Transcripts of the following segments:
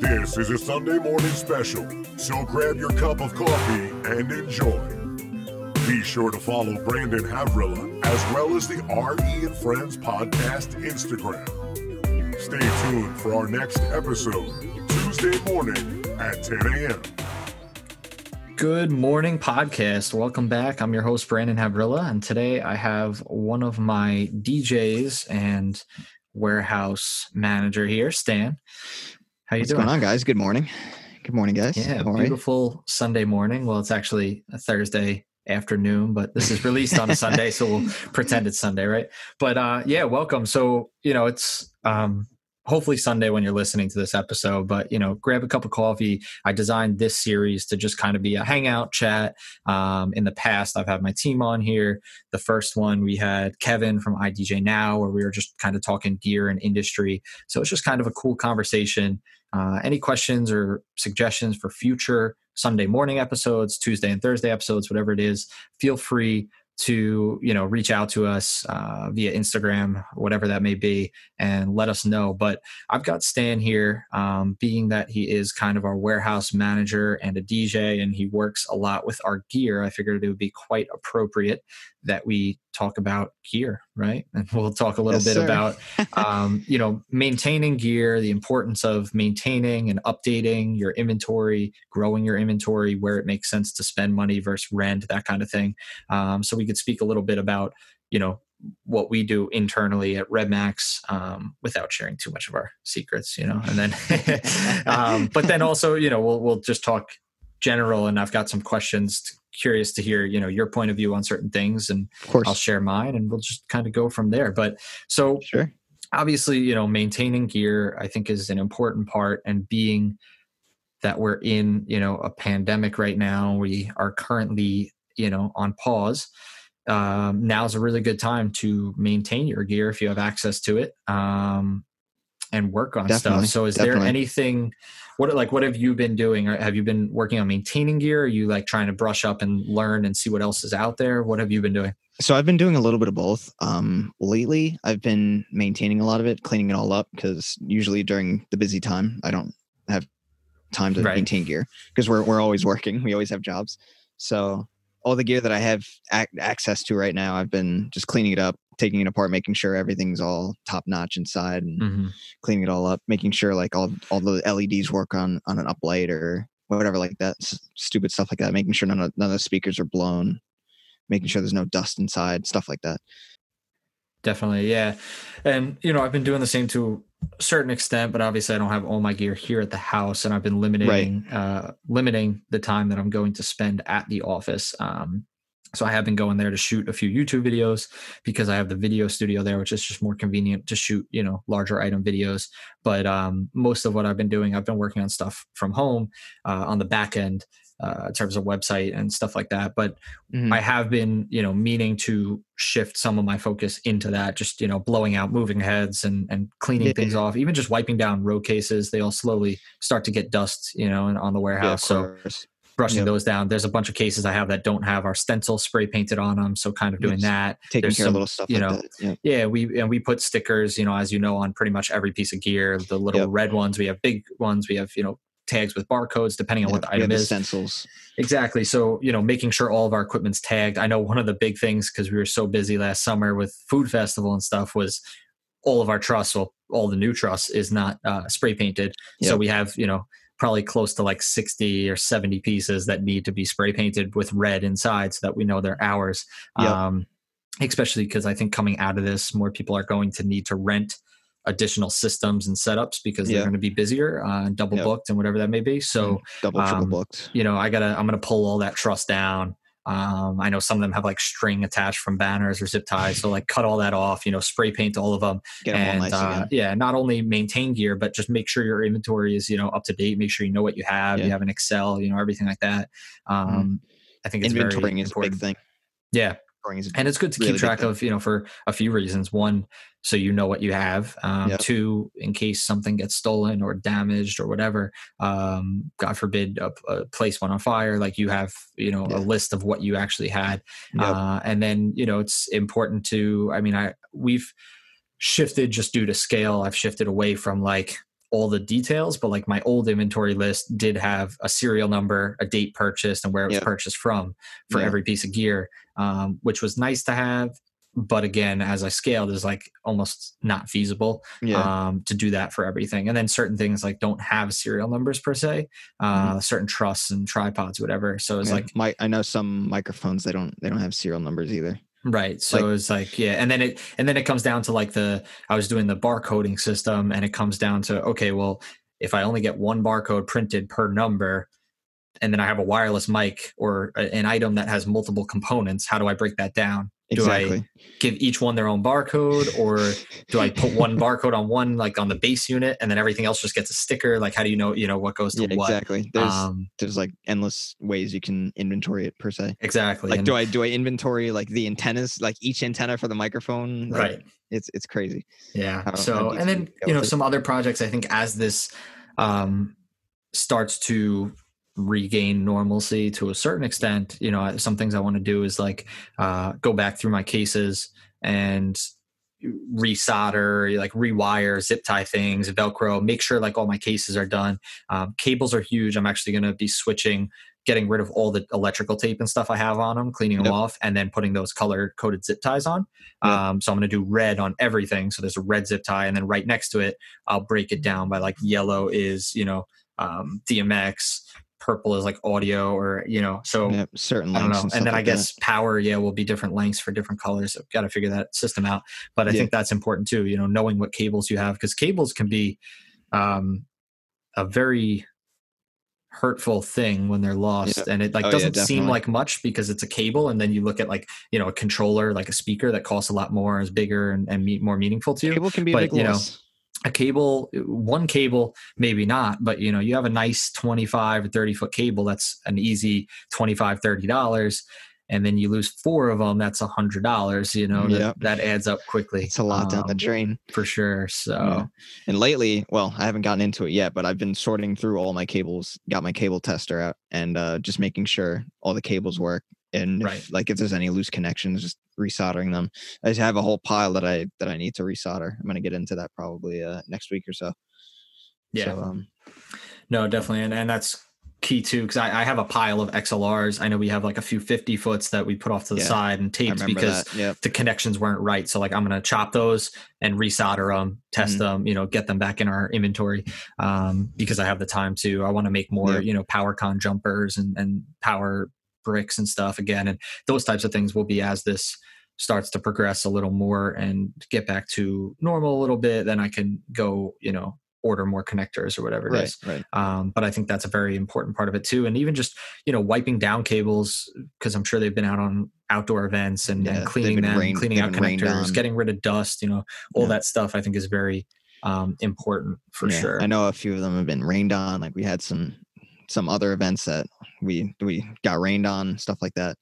This is a Sunday morning special, so grab your cup of coffee and enjoy. Be sure to follow Brandon Havrilla as well as the RE and Friends podcast Instagram. Stay tuned for our next episode, Tuesday morning at 10 a.m. Good morning, podcast. Welcome back. I'm your host, Brandon Havrilla, and today I have one of my DJs and warehouse manager here, Stan. How you What's doing? going on, guys? Good morning. Good morning, guys. Yeah, How are you? beautiful Sunday morning. Well, it's actually a Thursday afternoon, but this is released on a Sunday, so we'll pretend it's Sunday, right? But uh yeah, welcome. So, you know, it's um hopefully Sunday when you're listening to this episode, but you know, grab a cup of coffee. I designed this series to just kind of be a hangout chat. Um in the past, I've had my team on here. The first one we had Kevin from IDJ Now where we were just kind of talking gear and industry. So it's just kind of a cool conversation. Uh, any questions or suggestions for future Sunday morning episodes, Tuesday and Thursday episodes, whatever it is, feel free to you know reach out to us uh, via Instagram, whatever that may be, and let us know. But I've got Stan here, um, being that he is kind of our warehouse manager and a DJ, and he works a lot with our gear. I figured it would be quite appropriate that we talk about gear, right? And we'll talk a little Yes, bit sir. about um, you know maintaining gear the importance of maintaining and updating your inventory growing your inventory where it makes sense to spend money versus rent that kind of thing um, so we could speak a little bit about you know what we do internally at redmax um, without sharing too much of our secrets you know and then um, but then also you know we'll, we'll just talk general and i've got some questions curious to hear you know your point of view on certain things and Of course. i'll share mine and we'll just kind of go from there but so sure. obviously you know maintaining gear i think is an important part and being that we're in you know a pandemic right now we are currently you know on pause um, now's a really good time to maintain your gear if you have access to it um, and work on Definitely, stuff so is definitely. there anything what like what have you been doing Or have you been working on maintaining gear are you like trying to brush up and learn and see what else is out there what have you been doing So I've been doing a little bit of both. Um, lately, I've been maintaining a lot of it, cleaning it all up because usually during the busy time, I don't have time to Right. maintain gear because we're we're always working. We always have jobs. So all the gear that I have ac- access to right now, I've been just cleaning it up, taking it apart, making sure everything's all top notch inside, and Mhm. cleaning it all up, making sure like all all the LEDs work on on an uplight or whatever like that, stupid stuff like that. Making sure none of none of the speakers are blown, making sure there's no dust inside, stuff like that. Definitely, yeah. And you know, I've been doing the same to a certain extent, but obviously I don't have all my gear here at the house and I've been limiting uh limiting the time that I'm going to spend at the office. Um so I have been going there to shoot a few YouTube videos because I have the video studio there, which is just more convenient to shoot, you know, larger item videos. But um, most of what I've been doing, I've been working on stuff from home uh, on the back end uh, in terms of website and stuff like that. But Mhm. I have been, you know, meaning to shift some of my focus into that, just, you know, blowing out moving heads and, and cleaning Yeah. things off, even just wiping down road cases. They all slowly start to get dust, you know, and on the Yeah, warehouse. so course. Brushing Yep. those down. There's a bunch of cases I have that don't have our stencil spray painted on them. So kind of doing Yes. that. taking there's care some, of little stuff you know. Yeah. Yeah, we and we put stickers, you know, as you know, on pretty much every piece of gear. The little Yep. red ones, we have big ones, we have, you know, tags with barcodes depending on what the item the is. stencils. Exactly. So, you know, making sure all of our equipment's tagged. I know one of the big things because we were so busy last summer with food festival and stuff was all of our truss, well, all the new truss is not uh, spray painted. So we have, you know, probably close to like 60 or 70 pieces that need to be spray painted with red inside so that we know they're ours. Yep. Um, especially because I think coming out of this, more people are going to need to rent additional systems and setups because they're Yeah. going to be busier uh, and double Yep. booked and whatever that may be. So, double triple um, booked. you know, I gotta, I'm gonna pull all that truss down. Um, I know some of them have like string attached from banners or zip ties, so like cut all that off. You know, spray paint all of them, Get them all and nice uh, yeah, not only maintain gear, but just make sure your inventory is you know up to date. Make sure you know what you have. Yeah. You have an Excel, you know, everything like that. Um, I think it's very Inventorying is a important. big thing. Yeah, a and it's good to really keep track of you know for a few reasons one so you know what you have um, Yep. two in case something gets stolen or damaged or whatever um, god forbid a, a place went on fire like you have you know Yeah. a list of what you actually had Yep. uh, and then you know it's important to i mean i we've shifted just due to scale i've shifted away from like all the details, but like my old inventory list did have a serial number, a date purchased, and where it was Yeah. purchased from for Yeah. every piece of gear, um, which was nice to have. But again, as I scaled, is like almost not feasible Yeah. um, to do that for everything. And then certain things like don't have serial numbers per se, uh, certain trusses and tripods, whatever. So it's Mm-hmm. Like my I know some microphones they don't they don't have serial numbers either. Right. So Like- it's like, yeah. And then it, and then it comes down to like the, I was doing the barcoding system and it comes down to, okay, well, if I only get one barcode printed per number and then I have a wireless mic or an item that has multiple components, how do I break that down? Do I- Give each one their own barcode or do I put one barcode on one, like on the base unit and then everything else just gets a sticker? Like, how do you know, you know, what goes to yeah, what? exactly. There's Um, there's like endless ways you can inventory it per se. exactly. Like And- do I do I inventory like the antennas, like each antenna for the microphone? Like, right. It's it's crazy. Yeah. So, and then, you know, with it. some other projects, I think as this um, starts to regain normalcy to a certain extent, you know, some things I want to do is like uh, go back through my cases and resolder, like rewire, zip tie things, Velcro, make sure like all my cases are done. Um, cables are huge. I'm actually going to be switching, getting rid of all the electrical tape and stuff I have on them, cleaning them Yep. off, and then putting those color coded zip ties on. Yep. Um, so I'm going to do red on everything. So there's a red zip tie, and then right next to it, I'll break it down by like yellow is you know um, DMX, purple is like audio, or you know. So yeah, certain I don't know. and, And, then stuff I like that. guess power, yeah, will be different lengths for different colors. I've got to figure that system out. But I Yeah. think that's important too, you know, knowing what cables you have because cables can be um, a very hurtful thing when they're lost and it like Oh, doesn't seem like much because it's a cable and then you look at like you know a controller like a speaker that costs a lot more is bigger and, and more meaningful to you cable can be but, a big you know, loss. A cable one cable maybe not but you know you have a nice 25 or 30 foot cable that's an easy 25 30 dollars and then you lose four of them that's a hundred dollars you know Yep. that, that adds up quickly It's a lot down the um, drain. for sure so Yeah. And lately, well, I haven't gotten into it yet, but I've been sorting through all my cables, got my cable tester out, and uh, just making sure all the cables work. And if, Right. like if there's any loose connections, just resoldering them. I just have a whole pile that I that I need to resolder. I'm gonna get into that probably uh, next week or so. yeah So, um, no definitely and, and that's key too because I, I have a pile of xlrs i know we have like a few 50 foots that we put off to the Yeah, side and taped because. Yep. the connections weren't right. So like I'm gonna chop those and resolder them, test Mhm. them, you know, get them back in our inventory um, because I have the time to. I want to make more, you know, powerCON jumpers and and power bricks and stuff again, and those types of things will be as this starts to progress a little more and get back to normal a little bit. Then I can go, you know, order more connectors or whatever it is Right. Right. um, but I think that's a very important part of it too. And even just you know wiping down cables because I'm sure they've been out on outdoor events and, Yeah, and cleaning them, rained- cleaning out connectors, getting rid of dust. You know, all Yeah. that stuff I think is very um, important for Yeah, sure. I know a few of them have been rained on. Like we had some some other events that we we got rained on, stuff like that.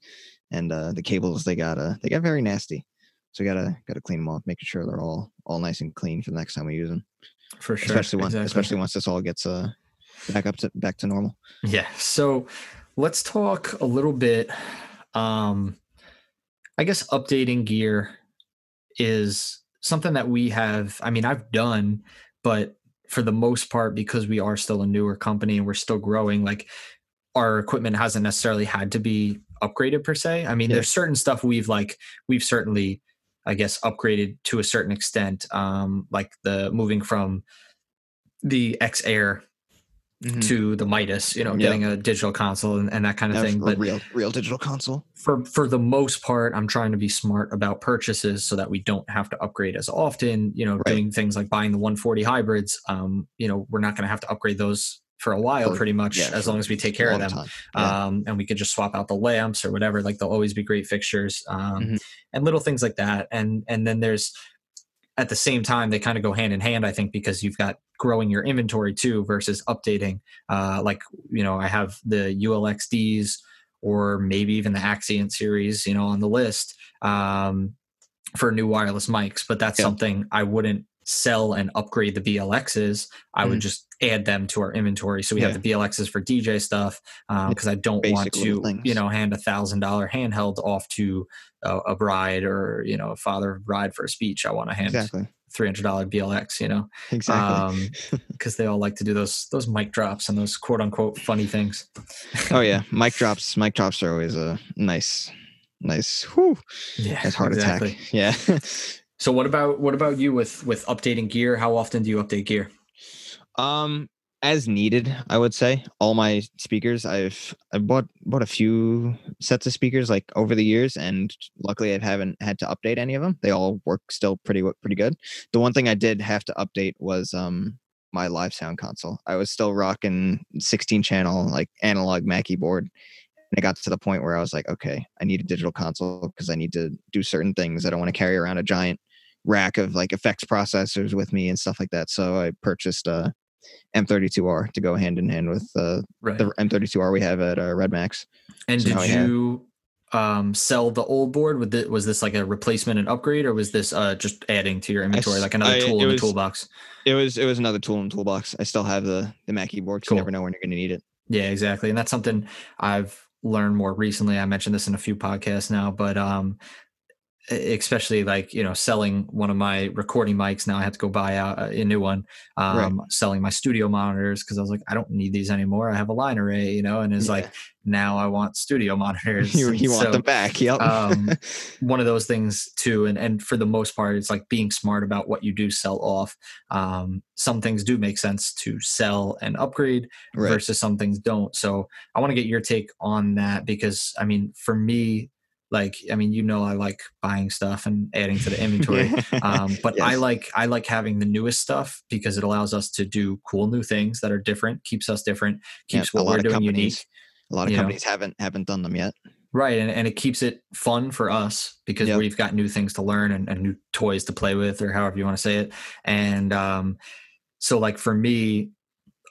And uh, the cables they got uh they got very nasty. So we gotta gotta clean them off, making sure they're all all nice and clean for the next time we use them. for sure, especially once exactly. especially once this all gets uh back up to back to normal. Yeah. So let's talk a little bit. Um, I guess updating gear is something that we have. I mean, I've done, but for the most part, because we are still a newer company and we're still growing, like our equipment hasn't necessarily had to be upgraded per se. I mean, Yeah. there's certain stuff we've like we've certainly, I guess, upgraded to a certain extent. Um, like the moving from the X Air to the Midas, you know, Mm-hmm. Yeah. getting a digital console and, and that kind of That's thing. But real real digital console. for for the most part, I'm trying to be smart about purchases so that we don't have to upgrade as often. You know, Right. doing things like buying the 140 hybrids. Um, you know, we're not going to have to upgrade those for a while, For- pretty much, yeah, as long as we take care of them. Yeah. Um, and we could just swap out the lamps or whatever. Like they'll always be great fixtures, um, Mhm. and little things like that. And and then there's at the same time they kind of go hand in hand. I think because you've got growing your inventory too versus updating. Uh, like you know, I have the ULXDs or maybe even the Axient series, you know, on the list um, for new wireless mics. But that's Yeah. something I wouldn't sell and upgrade the BLXs. I would Mhm. just add them to our inventory. So we Yeah. have the BLXs for DJ stuff because I don't want to, you know, hand a thousand dollar handheld off to a, a bride or you know a father of bride for a speech. I want to hand Exactly. three hundred dollar BLX, you know, exactly. because they all like to do those those mic drops and those quote unquote funny things. oh yeah, mic drops. Mic drops are always a nice, nice. Whew, Yeah, that's heart exactly. attack. Yeah. So what about what about you with with updating gear? How often do you update gear? Um, as needed, I would say. All my speakers, I've I bought bought a few sets of speakers like over the years, and luckily I haven't had to update any of them. They all work still pretty pretty good. The one thing I did have to update was um my live sound console. I was still rocking 16 channel like analog Mackie board. And it got to the point where I was like, okay, I need a digital console because I need to do certain things. I don't want to carry around a giant rack of like effects processors with me and stuff like that. So I purchased a M32R to go hand in hand with uh, Right. the M32R we have at uh, Red Max. and so did now I have- you um, sell the old board? With it, was this like a replacement and upgrade, or was this uh, just adding to your inventory, like another I- tool in the toolbox? It was it was another tool in the toolbox. I still have the the Mackie board. Cool. You never know when you're going to need it. Yeah, exactly. And that's something I've learned more recently. I mentioned this in a few podcasts now, but um especially like, you know, selling one of my recording mics now I have to go buy a a new one. Um selling my studio monitors because I was like I don't need these anymore. I have a line array, you know, and it's Yeah. like now I want studio monitors. you you want so, them back? Yep. um, one of those things too and and for the most part it's like being smart about what you do sell off um, some things do make sense to sell and upgrade right. versus some things don't so i want to get your take on that because i mean for me like i mean you know i like buying stuff and adding to the inventory um, but I like I like having the newest stuff because it allows us to do cool new things that are different, keeps us different, Yeah, keeps a what lot we're of doing unique. a lot of you know. companies haven't haven't done them yet. Right, and, and it keeps it fun for us because Yep. we've got new things to learn and, and new toys to play with, or however you want to say it. And um, so, like for me,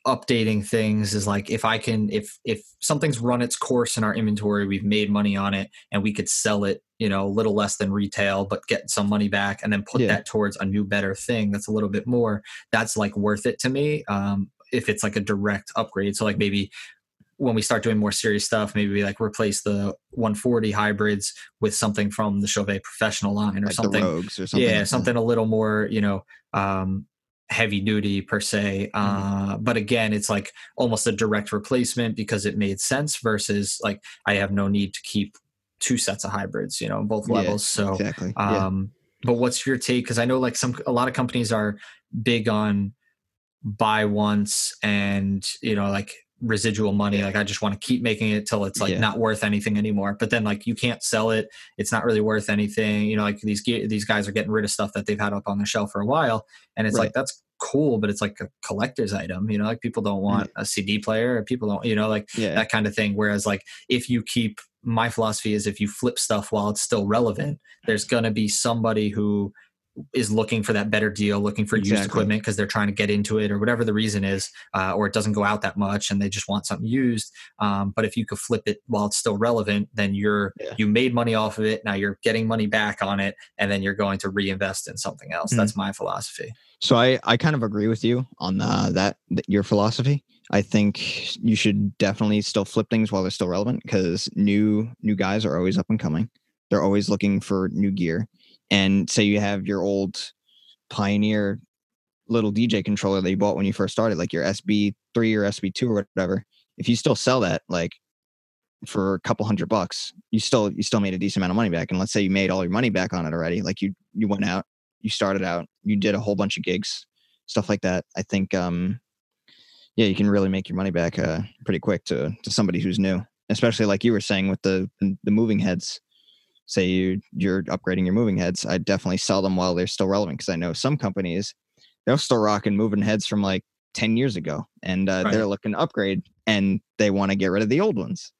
updating things is like if I can, if if something's run its course in our inventory, we've made money on it, and we could sell it, you know, a little less than retail, but get some money back, and then put Yeah. that towards a new, better thing that's a little bit more. That's like worth it to me. Um, if it's like a direct upgrade, so like maybe when we start doing more serious stuff, maybe we like replace the 140 hybrids with something from the Chauvet professional line or Like something. or something. yeah, like that. something a little more, you know, um, heavy duty per se. Mm-hmm. Uh, but again, it's like almost a direct replacement because it made sense versus like I have no need to keep two sets of hybrids, you know, both Yeah, levels. So, Exactly. yeah. um, but what's your take? Because I know like some a lot of companies are big on buy once and you know like residual money. Like I just want to keep making it till it's like Yeah. not worth anything anymore. But then like you can't sell it. It's not really worth anything. You know, like these these guys are getting rid of stuff that they've had up on the shelf for a while, and it's Right. like that's cool, but it's like a collector's item. You know, like people don't want mm-hmm. a CD player. Or people don't. You know, like that kind of thing. Whereas like if you keep my philosophy is if you flip stuff while it's still relevant, there's gonna be somebody who is looking for that better deal, looking for used equipment because they're trying to get into it or whatever the reason is, uh, or it doesn't go out that much and they just want something used. Um, but if you could flip it while it's still relevant, then you're Yeah. you made money off of it. Now you're getting money back on it, and then you're going to reinvest in something else. Mhm. That's my philosophy. So I, I kind of agree with you on uh, that, that your philosophy. I think you should definitely still flip things while they're still relevant because new new guys are always up and coming. They're always looking for new gear. And say you have your old Pioneer little DJ controller that you bought when you first started, like your SB3 or SB2 or whatever. If you still sell that, like for a couple hundred bucks, you still you still made a decent amount of money back. And let's say you made all your money back on it already, like you you went out, you started out, you did a whole bunch of gigs, stuff like that. I think um yeah, you can really make your money back uh pretty quick to to somebody who's new. Especially like you were saying with the the moving heads. Say you you're upgrading your moving heads, I'd definitely sell them while they're still relevant because I know some companies they're still rocking moving heads from like 10 years ago and uh, Right. they're looking to upgrade and they want to get rid of the old ones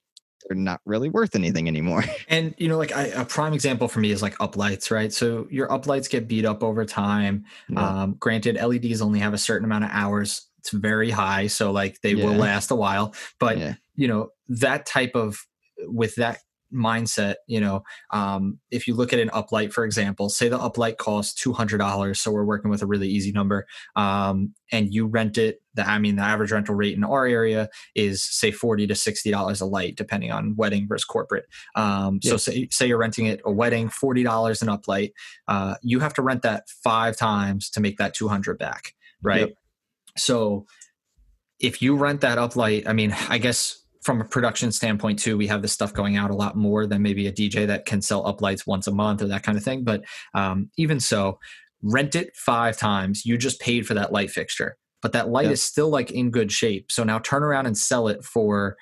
they're not really worth anything anymore And you know, like I, a prime example for me is like uplights, right? So your uplights get beat up over time. Yeah. Um, granted, LEDs only have a certain amount of hours. It's very high, so like they will last a while. But Yeah. you know that type of with that mindset you know um, if you look at an uplight for example say the uplight costs $200 so we're working with a really easy number um, and you rent it the i mean the average rental rate in our area is say 40 to 60 dollars a light depending on wedding versus corporate. Um, so say, say you're renting it a wedding 40 dollars an uplight uh, you have to rent that five times to make that 200 back right? Yep. so if you rent that uplight i mean i guess from a production standpoint too we have this stuff going out a lot more than maybe a dj that can sell uplights once a month or that kind of thing. But um, even so rent it five times you just paid for that light fixture. But that light is still like in good shape. So now turn around and sell it for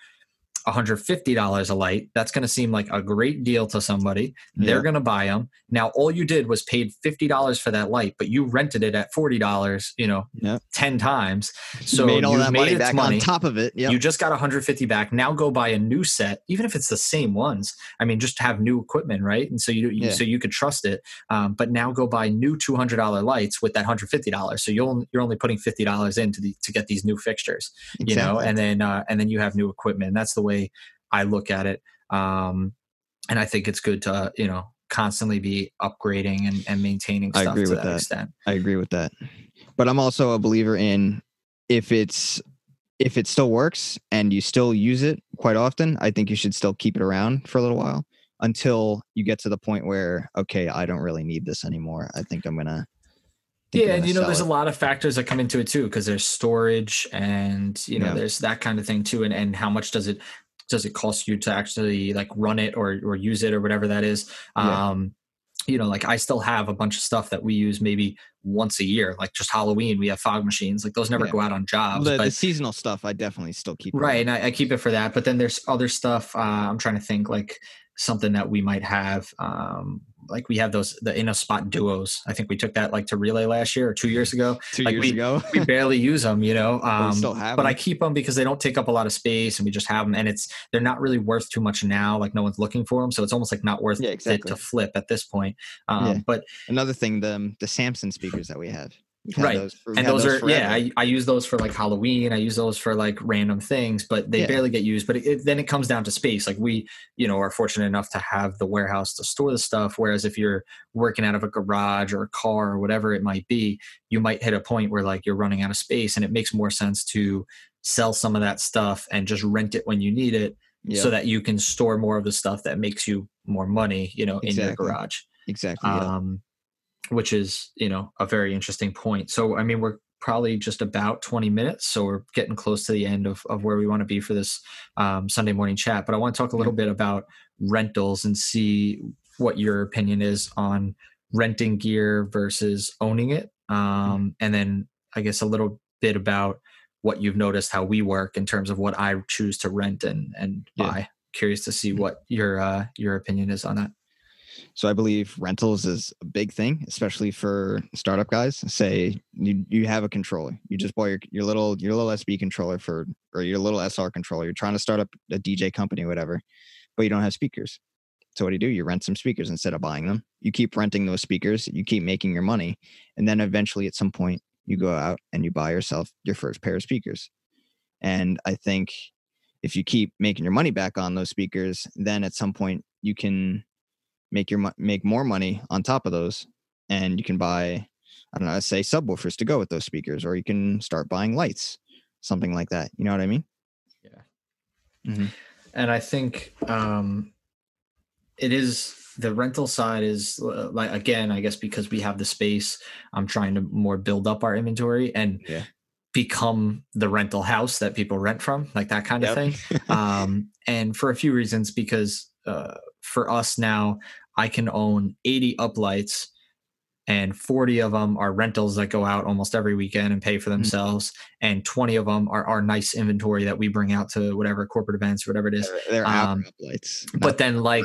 $150 a light. That's going to seem like a great deal to somebody. They're going to buy them. Now, all you did was paid $50 for that light, but you rented it at $40, you know, yeah. 10 times. So you made all you that made money back money. on top of it. Yep. You just got 150 back. Now go buy a new set, even if it's the same ones. I mean, just have new equipment, right? And so you, yeah. so you could trust it. Um, but now go buy new $200 lights with that $150. So you'll, you're only putting $50 in to, the, to get these new fixtures, exactly. you know, and then, uh, and then you have new equipment. And that's the way way I look at it. Um, and I think it's good to, you know, constantly be upgrading and, and maintaining stuff I agree to with that, that extent. I agree with that. But I'm also a believer in if it's if it still works and you still use it quite often, I think you should still keep it around for a little while until you get to the point where okay, I don't really need this anymore. I think I'm gonna yeah and you know there's it. a lot of factors that come into it too because there's storage and you know yeah. there's that kind of thing too and and how much does it does it cost you to actually like run it or or use it or whatever that is yeah. um you know like i still have a bunch of stuff that we use maybe once a year like just halloween we have fog machines like those never yeah. go out on jobs the, but, the, seasonal stuff i definitely still keep right and I, I, keep it for that but then there's other stuff uh, i'm trying to think like something that we might have um like we have those the in a spot duos. I think we took that like to relay last year or two years ago. Two like years we, ago, we barely use them, you know. Um, still have but them. I keep them because they don't take up a lot of space, and we just have them. And it's they're not really worth too much now. Like no one's looking for them, so it's almost like not worth yeah, exactly. it to flip at this point. Um, yeah. But another thing, the the Samson speakers that we have right for, and those, those are yeah I, I use those for like halloween i use those for like random things but they yeah. barely get used but it, it, then it comes down to space like we you know are fortunate enough to have the warehouse to store the stuff whereas if you're working out of a garage or a car or whatever it might be you might hit a point where like you're running out of space and it makes more sense to sell some of that stuff and just rent it when you need it yeah. so that you can store more of the stuff that makes you more money you know exactly. in your garage exactly um which is you know a very interesting point. So i mean we're probably just about 20 minutes so we're getting close to the end of, of where we want to be for this um, sunday morning chat but i want to talk a little bit about rentals and see what your opinion is on renting gear versus owning it um, and then i guess a little bit about what you've noticed how we work in terms of what i choose to rent and and buy. Curious to see what your uh, your opinion is on that so I believe rentals is a big thing, especially for startup guys. Say you, you have a controller, you just bought your, your little your little SB controller for or your little SR controller. You're trying to start up a DJ company, whatever, but you don't have speakers. So what do you do? You rent some speakers instead of buying them. You keep renting those speakers. You keep making your money, and then eventually, at some point, you go out and you buy yourself your first pair of speakers. And I think if you keep making your money back on those speakers, then at some point you can make your make more money on top of those and you can buy i don't know say subwoofers to go with those speakers or you can start buying lights something like that you know what i mean yeah mm-hmm. and i think um it is the rental side is uh, like again i guess because we have the space i'm trying to more build up our inventory and yeah. become the rental house that people rent from like that kind of thing um and for a few reasons because uh, for us now, I can own 80 uplights and 40 of them are rentals that go out almost every weekend and pay for mm-hmm. themselves mm-hmm. and 20 of them are our nice inventory that we bring out to whatever corporate events or whatever it is they're, they're um, uplights but then like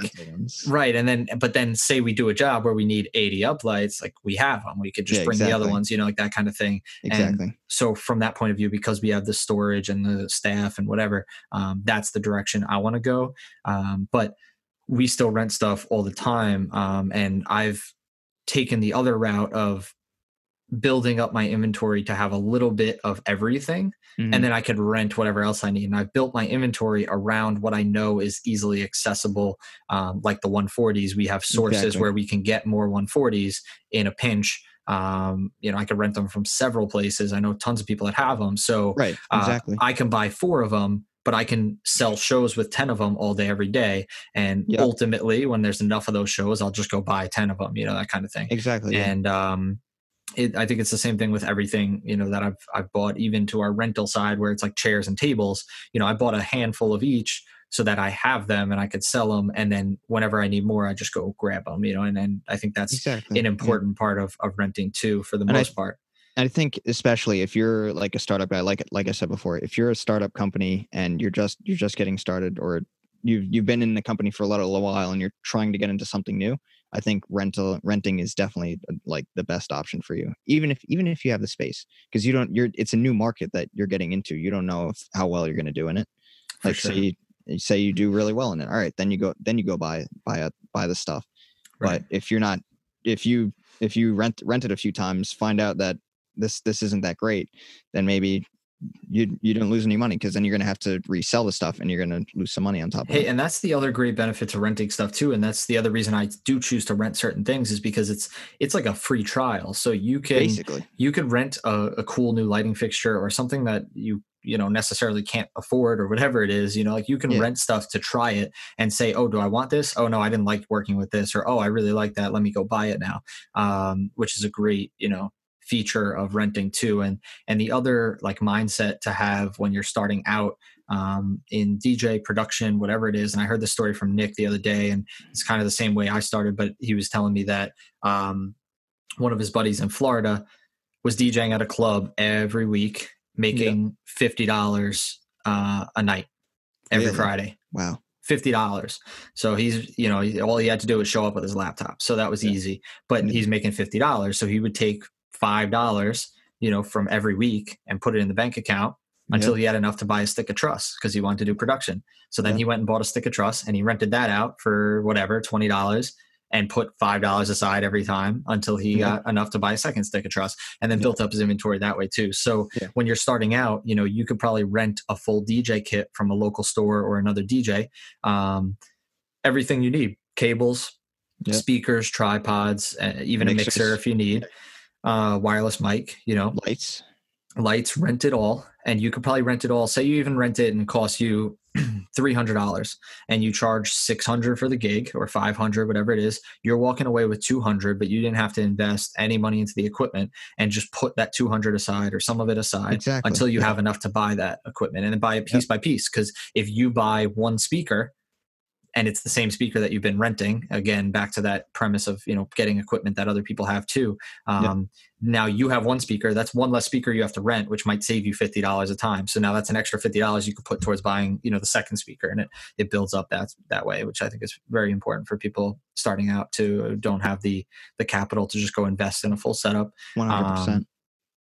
right and then but then say we do a job where we need 80 uplights like we have them we could just yeah, bring exactly. the other ones you know like that kind of thing exactly and so from that point of view because we have the storage and the staff and whatever um, that's the direction i want to go um, but we still rent stuff all the time um, and i've taken the other route of building up my inventory to have a little bit of everything Mhm. and then I could rent whatever else I need. And I've built my inventory around what I know is easily accessible, um, like the 140s. We have sources Exactly. where we can get more 140s in a pinch. Um, you know, I could rent them from several places. I know tons of people that have them. So right, uh, exactly. I can buy four of them, but I can sell shows with 10 of them all day, every day. And Yep. ultimately, when there's enough of those shows, I'll just go buy 10 of them, you know, that kind of thing exactly. yeah. and um it, I think it's the same thing with everything you know that I've I've bought even to our rental side where it's like chairs and tables you know I bought a handful of each so that I have them and I could sell them and then whenever I need more I just go grab them you know and and I think that's exactly. an yeah. important part of of renting too for the And I- most part I think especially if you're like a startup guy, like like I said before, if you're a startup company and you're just you're just getting started, or you've you've been in the company for a little while and you're trying to get into something new, I think rental renting is definitely uh, like the best option for you. Even if even if you have the space, because you don't you're it's a new market that you're getting into. You don't know if, how well you're going to do in it. Like sure. say you, you say you do really well in it. All right, then you go then you go buy buy a, buy the stuff. right But if you're not if you if you rent rent it a few times, find out that this this isn't that great, then maybe you you didn't lose any money because then you're gonna have to resell the stuff and you're gonna lose some money on top of Hey, it. and that's the other great benefit to renting stuff too, and that's the other reason I do choose to rent certain things is because it's it's like a free trial. So you can Basically, you could rent a, a cool new lighting fixture or something that you you know necessarily can't afford or whatever it is you know like you can Yeah. rent stuff to try it and say oh do i want this oh no i didn't like working with this or oh i really like that let me go buy it now um, which is a great you know feature of renting too and and the other like mindset to have when you're starting out um, in dj production whatever it is and i heard the story from nick the other day and it's kind of the same way i started but he was telling me that um, one of his buddies in florida was DJing at a club every week, making fifty dollars uh, a night every Really? Friday. wow. Fifty dollars. So he's, you know, all he had to do was show up with his laptop. So that was Yeah. easy. But Mhm. he's making fifty dollars. So he would take five dollars, you know, from every week and put it in the bank account until he had enough to buy a stick of truss because he wanted to do production. So then he went and bought a stick of truss and he rented that out for whatever twenty dollars and put five dollars aside every time until he got enough to buy a second stick of truss and then built up his inventory that way too. So when you're starting out, you know you could probably rent a full DJ kit from a local store or another DJ. Um, everything you need: cables, speakers, tripods, uh, even a mixer if you need, uh, wireless mic. You know, Lights. lights rent it all and you could probably rent it all say you even rent it and it costs you $300 and you charge 600 for the gig or 500 whatever it is you're walking away with 200 but you didn't have to invest any money into the equipment and just put that 200 aside or some of it aside Exactly. until you yeah. have enough to buy that equipment and then buy it piece by piece because if you buy one speaker and it's the same speaker that you've been renting again back to that premise of you know getting equipment that other people have too Yeah. um, now you have one speaker that's one less speaker you have to rent which might save you $50 a time so now that's an extra $50 you could put towards buying you know the second speaker and it it builds up that that way which i think is very important for people starting out to don't have the the capital to just go invest in a full setup 100%. um,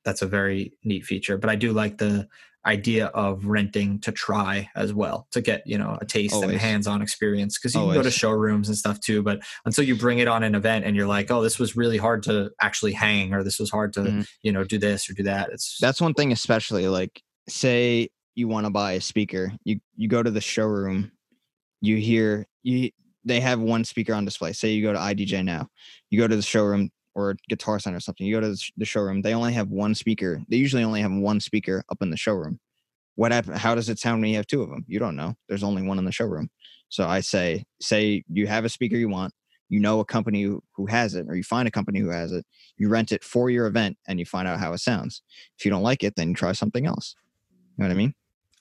that's a very neat feature but i do like the idea of renting to try as well to get you know a taste and a hands-on experience because you can go to showrooms and stuff too but until you bring it on an event and you're like oh this was really hard to actually hang or this was hard to Mhm. you know do this or do that it's That's one thing, especially like say you want to buy a speaker, you you go to the showroom, you hear you they have one speaker on display. Say you go to IDJ now, you go to the showroom or Guitar Center or something. You go to the showroom, they only have one speaker. They usually only have one speaker up in the showroom. What hap- How does it sound when you have two of them? You don't know. There's only one in the showroom. So I say, say you have a speaker you want, you know a company who, has it, or you find a company who has it, you rent it for your event, and you find out how it sounds. If you don't like it, then you try something else. You know what I mean?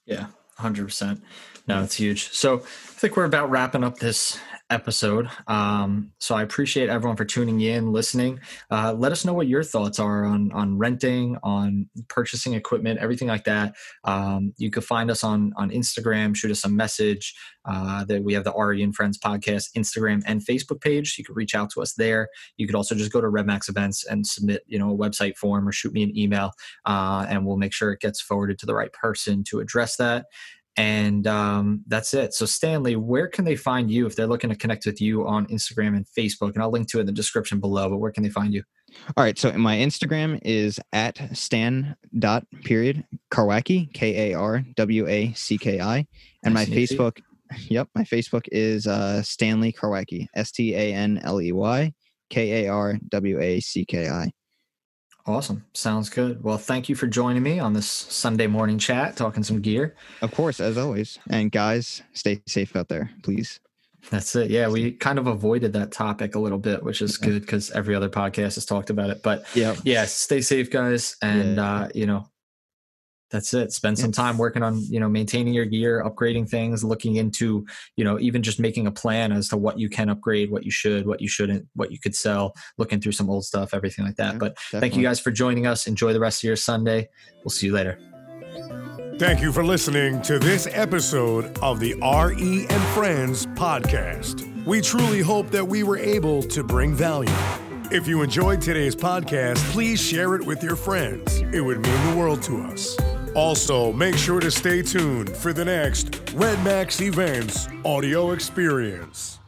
Yeah, hundred percent. No, it's huge. So I think we're about wrapping up this episode. Um, so I appreciate everyone for tuning in, listening. Uh, let us know what your thoughts are on on renting, on purchasing equipment, everything like that. Um, you can find us on on Instagram. Shoot us a message. Uh, that we have the RE and Friends podcast Instagram and Facebook page. You can reach out to us there. You could also just go to Redmax events and submit, you know, a website form or shoot me an email, uh, and we'll make sure it gets forwarded to the right person to address that. And um, that's it. So, Stanley, where can they find you if they're looking to connect with you on Instagram and Facebook? And I'll link to it in the description below, but where can they find you? All right. So my Instagram is at stan dot period Karwacki, K A R W A C K I. And Nice my. Facebook, yep, my Facebook is uh, Stanley Karwacki, S T A N L E Y K A R W A C K I. Awesome. Sounds good. Well, thank you for joining me on this Sunday morning chat, talking some gear. Of course, as always. And guys, stay safe out there, please. That's it. Yeah, we kind of avoided that topic a little bit, which is Yeah. good because every other podcast has talked about it. But Yep. yeah, stay safe, guys. And, Yeah. uh, you know, that's it. Spend some time working on, you know, maintaining your gear, upgrading things, looking into, you know, even just making a plan as to what you can upgrade, what you should, what you shouldn't, what you could sell, looking through some old stuff, everything like that. Yeah, but thank you guys for joining us. Enjoy the rest of your Sunday. We'll see you later. Thank you for listening to this episode of the RE and Friends podcast. We truly hope that we were able to bring value. If you enjoyed today's podcast, please share it with your friends. It would mean the world to us. Also, make sure to stay tuned for the next Red Max Events audio experience.